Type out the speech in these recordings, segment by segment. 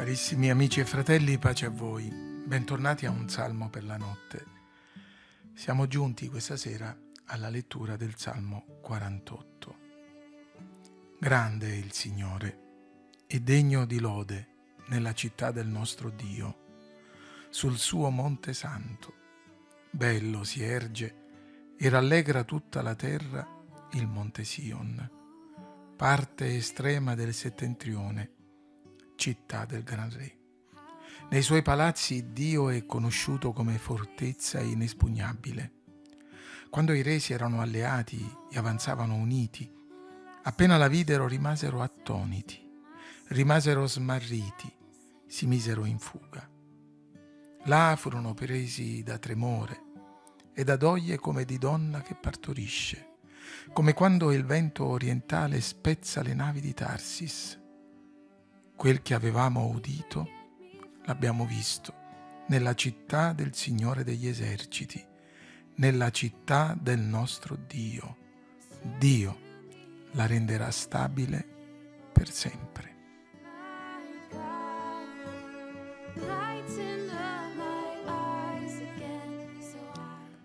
Carissimi amici e fratelli, pace a voi. Bentornati a un salmo per la notte. Siamo giunti questa sera alla lettura del Salmo 48. Grande è il Signore e degno di lode nella città del nostro Dio, sul suo monte santo. Bello si erge e rallegra tutta la terra il monte Sion, parte estrema del settentrione città del Gran Re. Nei suoi palazzi Dio è conosciuto come fortezza inespugnabile. Quando i re si erano alleati e avanzavano uniti, appena la videro rimasero attoniti, rimasero smarriti, si misero in fuga. Là furono presi da tremore e da doglie come di donna che partorisce, come quando il vento orientale spezza le navi di Tarsis Quel che avevamo udito l'abbiamo visto nella città del Signore degli eserciti, nella città del nostro Dio. Dio la renderà stabile per sempre.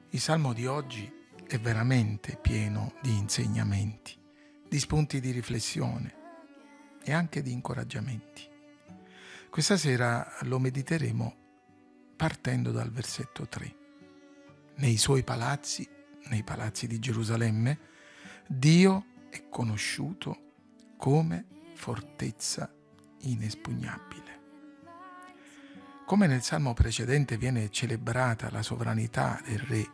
Il salmo di oggi è veramente pieno di insegnamenti, di spunti di riflessione e anche di incoraggiamenti. Questa sera lo mediteremo partendo dal versetto 3. Nei suoi palazzi, nei palazzi di Gerusalemme, Dio è conosciuto come fortezza inespugnabile. Come nel salmo precedente viene celebrata la sovranità del re,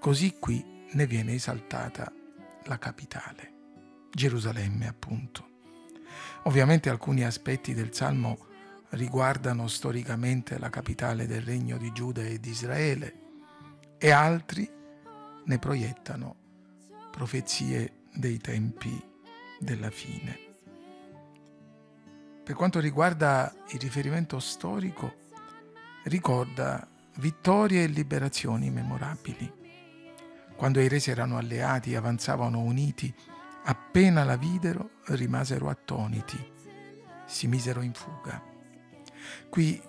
così qui ne viene esaltata la capitale, Gerusalemme appunto. Ovviamente alcuni aspetti del Salmo riguardano storicamente la capitale del regno di Giuda e di Israele e altri ne proiettano profezie dei tempi della fine. Per quanto riguarda il riferimento storico, ricorda vittorie e liberazioni memorabili. Quando i re si erano alleati e avanzavano uniti, Appena la videro rimasero attoniti, si misero in fuga. Qui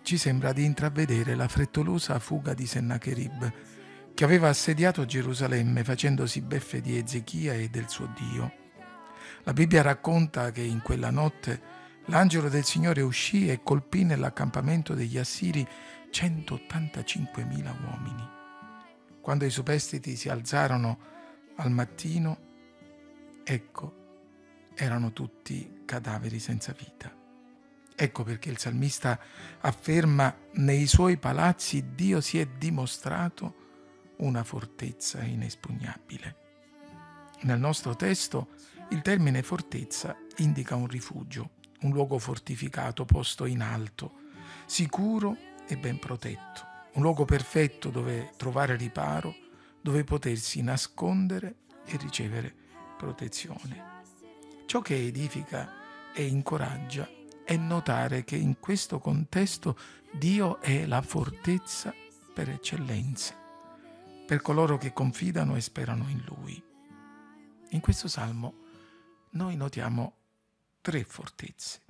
ci sembra di intravedere la frettolosa fuga di Sennacherib, che aveva assediato Gerusalemme facendosi beffe di Ezechia e del suo Dio. La Bibbia racconta che in quella notte l'angelo del Signore uscì e colpì nell'accampamento degli Assiri 185.000 uomini. Quando i superstiti si alzarono al mattino, Ecco, erano tutti cadaveri senza vita. Ecco perché il salmista afferma nei suoi palazzi Dio si è dimostrato una fortezza inespugnabile. Nel nostro testo il termine fortezza indica un rifugio, un luogo fortificato posto in alto, sicuro e ben protetto, un luogo perfetto dove trovare riparo, dove potersi nascondere e ricevere protezione. Ciò che edifica e incoraggia è notare che in questo contesto Dio è la fortezza per eccellenza, per coloro che confidano e sperano in Lui. In questo salmo noi notiamo tre fortezze.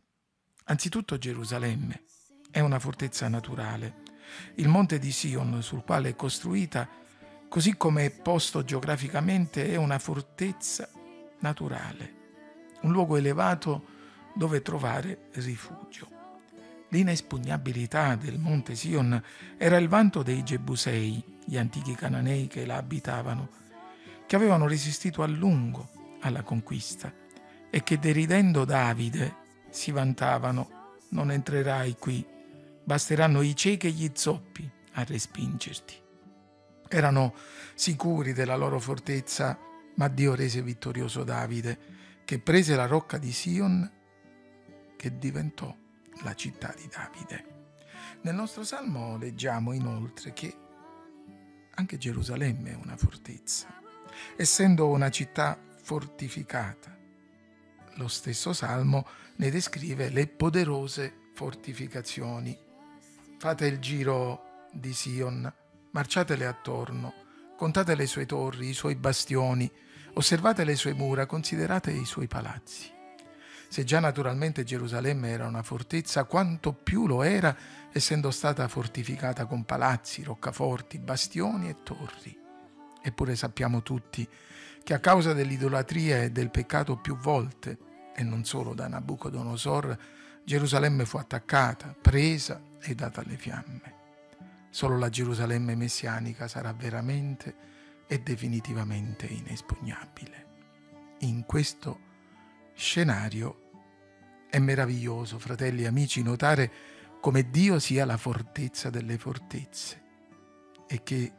Anzitutto Gerusalemme è una fortezza naturale, il monte di Sion sul quale è costruita, così come è posto geograficamente, è una fortezza naturale, un luogo elevato dove trovare rifugio. L'inespugnabilità del monte Sion era il vanto dei Gebusei, gli antichi cananei che la abitavano, che avevano resistito a lungo alla conquista e che deridendo Davide si vantavano non entrerai qui, basteranno i ciechi e gli zoppi a respingerti. Erano sicuri della loro fortezza ma Dio rese vittorioso Davide, che prese la rocca di Sion, che diventò la città di Davide. Nel nostro salmo leggiamo inoltre che anche Gerusalemme è una fortezza, essendo una città fortificata. Lo stesso salmo ne descrive le poderose fortificazioni. Fate il giro di Sion, marciatele attorno, Contate le sue torri, i suoi bastioni, osservate le sue mura, considerate i suoi palazzi. Se già naturalmente Gerusalemme era una fortezza, quanto più lo era essendo stata fortificata con palazzi, roccaforti, bastioni e torri. Eppure sappiamo tutti che a causa dell'idolatria e del peccato più volte, e non solo da Nabucodonosor, Gerusalemme fu attaccata, presa e data alle fiamme. Solo la Gerusalemme messianica sarà veramente e definitivamente inespugnabile. In questo scenario è meraviglioso, fratelli e amici, notare come Dio sia la fortezza delle fortezze e che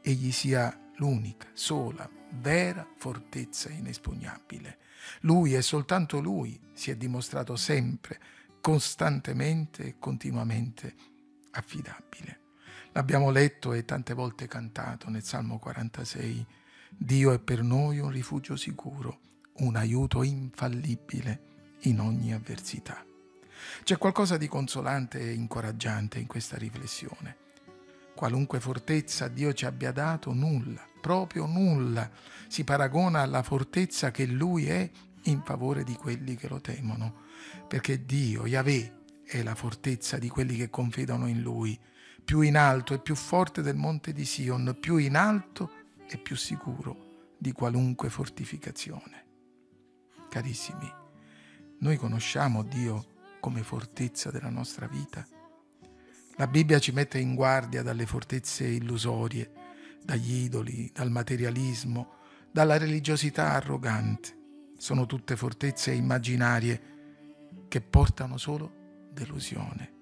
Egli sia l'unica, sola, vera fortezza inespugnabile. Lui e soltanto Lui si è dimostrato sempre, costantemente e continuamente affidabile. L'abbiamo letto e tante volte cantato nel Salmo 46. Dio è per noi un rifugio sicuro, un aiuto infallibile in ogni avversità. C'è qualcosa di consolante e incoraggiante in questa riflessione. Qualunque fortezza Dio ci abbia dato, nulla, proprio nulla, si paragona alla fortezza che Lui è in favore di quelli che lo temono, perché Dio, Yahweh, è la fortezza di quelli che confidano in Lui, più in alto e più forte del monte di Sion, più in alto e più sicuro di qualunque fortificazione. Carissimi, noi conosciamo Dio come fortezza della nostra vita. La Bibbia ci mette in guardia dalle fortezze illusorie, dagli idoli, dal materialismo, dalla religiosità arrogante. Sono tutte fortezze immaginarie che portano solo delusione.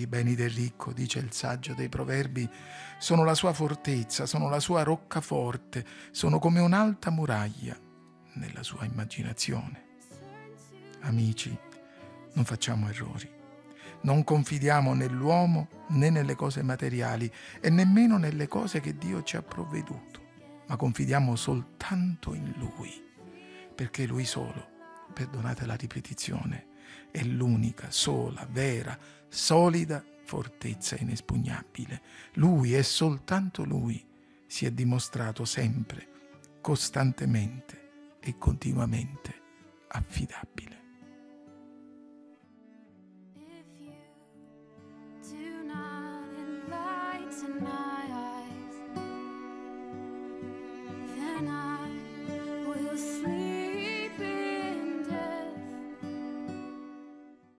I beni del ricco, dice il saggio dei proverbi, sono la sua fortezza, sono la sua roccaforte, sono come un'alta muraglia nella sua immaginazione. Amici, non facciamo errori. Non confidiamo nell'uomo né nelle cose materiali e nemmeno nelle cose che Dio ci ha provveduto, ma confidiamo soltanto in Lui, perché Lui solo, perdonate la ripetizione, è l'unica, sola, vera, solida fortezza inespugnabile. Lui e soltanto Lui si è dimostrato sempre, costantemente e continuamente affidabile.